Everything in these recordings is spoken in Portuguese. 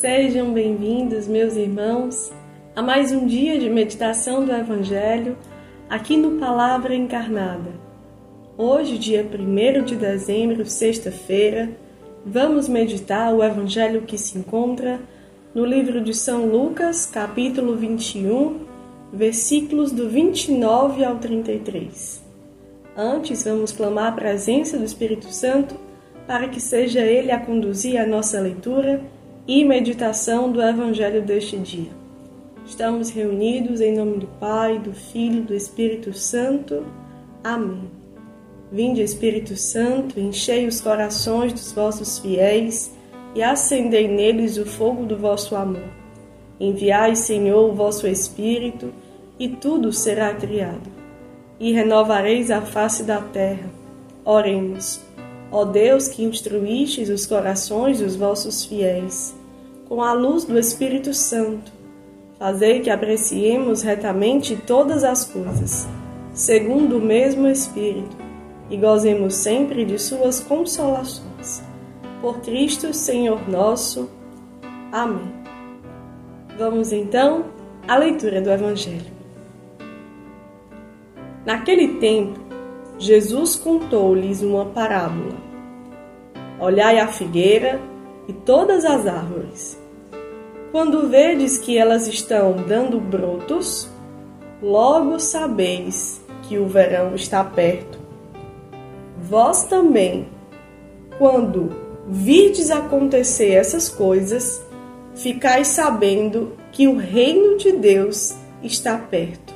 Sejam bem-vindos, meus irmãos, a mais um dia de meditação do Evangelho aqui no Palavra Encarnada. Hoje, dia 1 de dezembro, sexta-feira, vamos meditar o Evangelho que se encontra no livro de São Lucas, capítulo 21, versículos do 29 ao 33. Antes, vamos clamar a presença do Espírito Santo para que seja Ele a conduzir a nossa leitura e meditação do Evangelho deste dia. Estamos reunidos em nome do Pai, do Filho e do Espírito Santo. Amém. Vinde, Espírito Santo, enchei os corações dos vossos fiéis e acendei neles o fogo do vosso amor. Enviai, Senhor, o vosso Espírito, e tudo será criado, e renovareis a face da terra. Oremos. Ó Deus que instruístes os corações dos vossos fiéis, com a luz do Espírito Santo, fazei que apreciemos retamente todas as coisas, segundo o mesmo Espírito, e gozemos sempre de suas consolações. Por Cristo, Senhor nosso. Amém. Vamos então à leitura do Evangelho. Naquele tempo, Jesus contou-lhes uma parábola. Olhai a figueira e todas as árvores. Quando vedes que elas estão dando brotos, logo sabeis que o verão está perto. Vós também, quando virdes acontecer essas coisas, ficais sabendo que o reino de Deus está perto.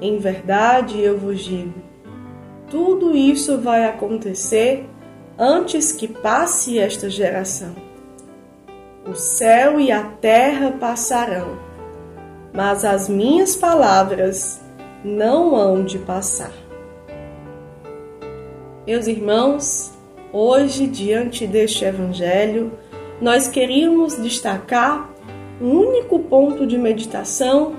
Em verdade, eu vos digo, tudo isso vai acontecer antes que passe esta geração. O céu e a terra passarão, mas as minhas palavras não hão de passar. Meus irmãos, hoje, diante deste Evangelho, nós queríamos destacar um único ponto de meditação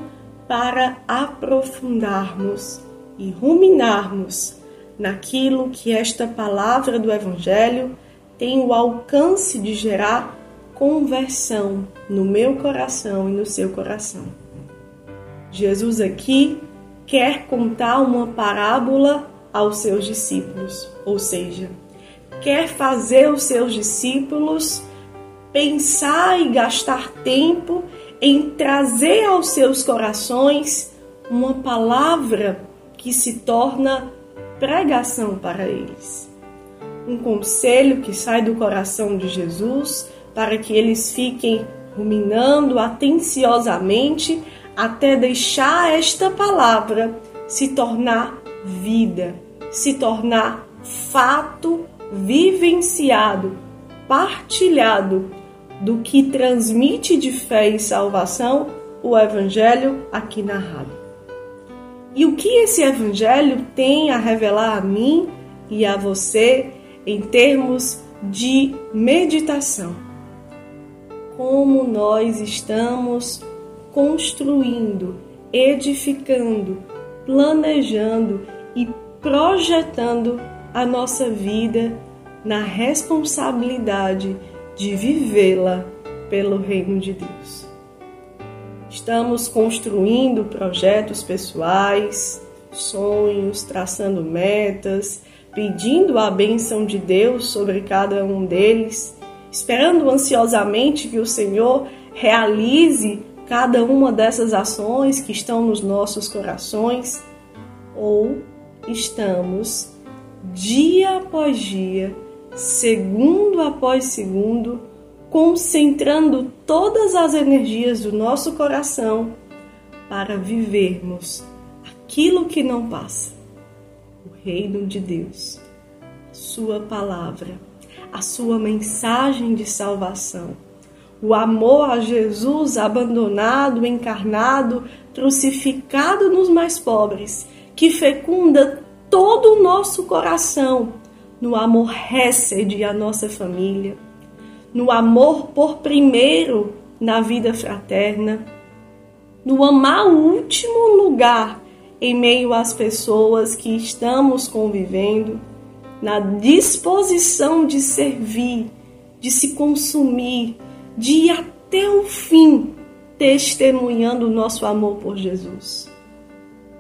para aprofundarmos e ruminarmos naquilo que esta palavra do Evangelho tem o alcance de gerar conversão no meu coração e no seu coração. Jesus aqui quer contar uma parábola aos seus discípulos, ou seja, quer fazer os seus discípulos pensar e gastar tempo em trazer aos seus corações uma palavra que se torna pregação para eles. Um conselho que sai do coração de Jesus para que eles fiquem ruminando atenciosamente até deixar esta palavra se tornar vida, se tornar fato vivenciado, partilhado do que transmite de fé e salvação o Evangelho aqui narrado. E o que esse Evangelho tem a revelar a mim e a você em termos de meditação? Como nós estamos construindo, edificando, planejando e projetando a nossa vida na responsabilidade de vivê-la pelo reino de Deus. Estamos construindo projetos pessoais, sonhos, traçando metas, pedindo a bênção de Deus sobre cada um deles, esperando ansiosamente que o Senhor realize cada uma dessas ações que estão nos nossos corações, ou estamos dia após dia, segundo após segundo, concentrando todas as energias do nosso coração para vivermos aquilo que não passa o reino de Deus, Sua palavra, a Sua mensagem de salvação, o amor a Jesus abandonado, encarnado, crucificado nos mais pobres, que fecunda todo o nosso coração no amor récede à nossa família no amor por primeiro na vida fraterna, no amar o último lugar em meio às pessoas que estamos convivendo, na disposição de servir, de se consumir, de ir até o fim testemunhando o nosso amor por Jesus.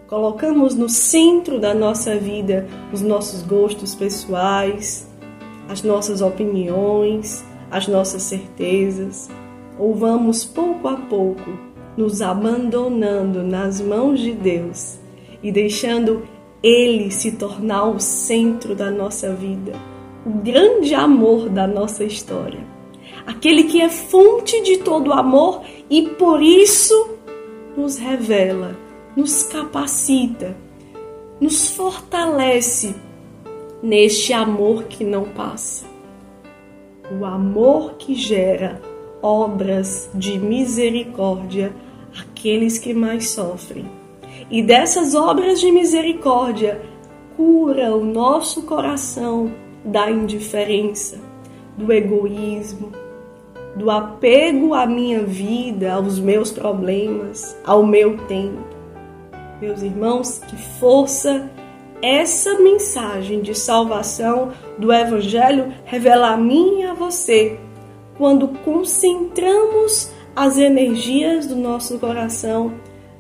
Colocamos no centro da nossa vida os nossos gostos pessoais, as nossas opiniões, as nossas certezas, ou vamos pouco a pouco nos abandonando nas mãos de Deus e deixando Ele se tornar o centro da nossa vida, o grande amor da nossa história, aquele que é fonte de todo amor e por isso nos revela, nos capacita, nos fortalece neste amor que não passa. O amor que gera obras de misericórdia àqueles que mais sofrem. E dessas obras de misericórdia, cura o nosso coração da indiferença, do egoísmo, do apego à minha vida, aos meus problemas, ao meu tempo. Meus irmãos, que força essa mensagem de salvação do Evangelho revela a mim e a você quando concentramos as energias do nosso coração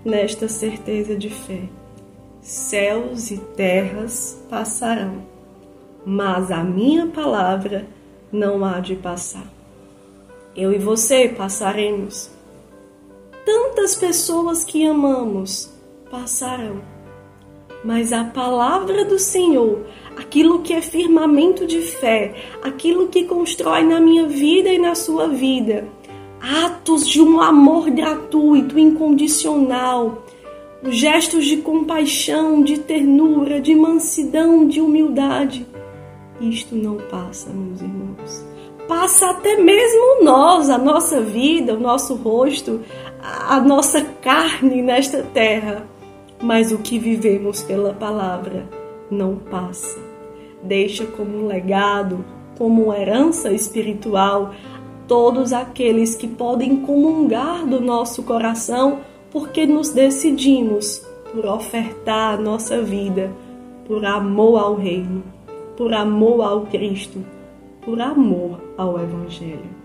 nesta certeza de fé. Céus e terras passarão, mas a minha palavra não há de passar. Eu e você passaremos. Tantas pessoas que amamos passarão mas a palavra do Senhor, aquilo que é firmamento de fé, aquilo que constrói na minha vida e na sua vida, atos de um amor gratuito, incondicional, gestos de compaixão, de ternura, de mansidão, de humildade. Isto não passa, meus irmãos. Passa até mesmo nós, a nossa vida, o nosso rosto, a nossa carne nesta terra mas o que vivemos pela palavra não passa. Deixa como um legado, como herança espiritual, todos aqueles que podem comungar do nosso coração porque nos decidimos por ofertar a nossa vida por amor ao Reino, por amor ao Cristo, por amor ao Evangelho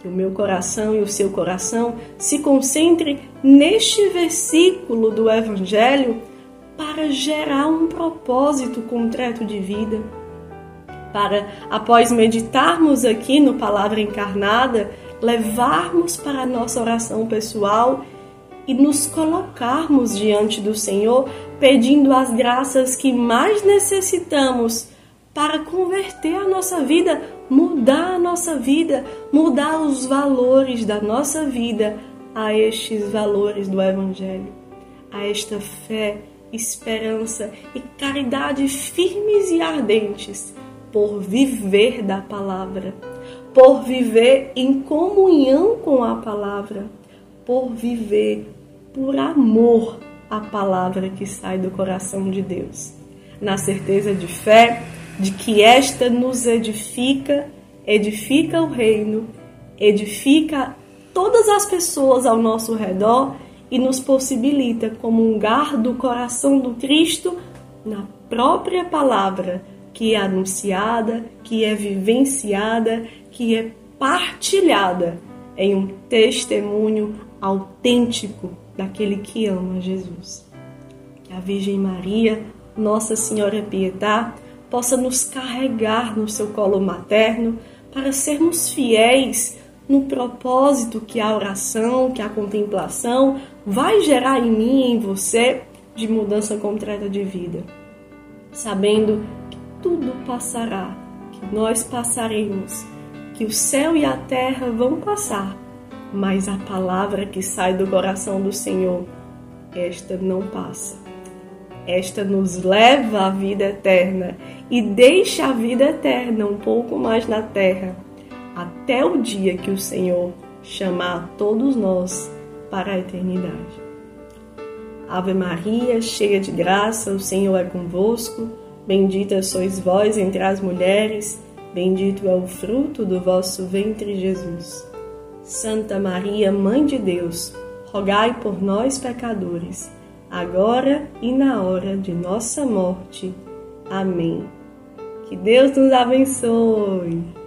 que o meu coração e o seu coração se concentrem neste versículo do Evangelho para gerar um propósito concreto de vida. Para, após meditarmos aqui no Palavra Encarnada, levarmos para a nossa oração pessoal e nos colocarmos diante do Senhor pedindo as graças que mais necessitamos para converter a nossa vida, mudar a nossa vida, mudar os valores da nossa vida a estes valores do Evangelho, a esta fé, esperança e caridade firmes e ardentes por viver da palavra, por viver em comunhão com a palavra, por viver por amor à palavra que sai do coração de Deus, na certeza de fé de que esta nos edifica, edifica o reino, edifica todas as pessoas ao nosso redor e nos possibilita comungar do coração do Cristo na própria palavra que é anunciada, que é vivenciada, que é partilhada em um testemunho autêntico daquele que ama Jesus. Que a Virgem Maria, Nossa Senhora Pietá, possa nos carregar no seu colo materno para sermos fiéis no propósito que a oração, que a contemplação vai gerar em mim e em você de mudança concreta de vida. Sabendo que tudo passará, que nós passaremos, que o céu e a terra vão passar, mas a palavra que sai do coração do Senhor, esta não passa esta nos leva à vida eterna e deixa a vida eterna um pouco mais na terra, até o dia que o Senhor chamar todos nós para a eternidade. Ave Maria, cheia de graça, o Senhor é convosco. Bendita sois vós entre as mulheres, bendito é o fruto do vosso ventre, Jesus. Santa Maria, Mãe de Deus, rogai por nós, pecadores agora e na hora de nossa morte. Amém. Que Deus nos abençoe.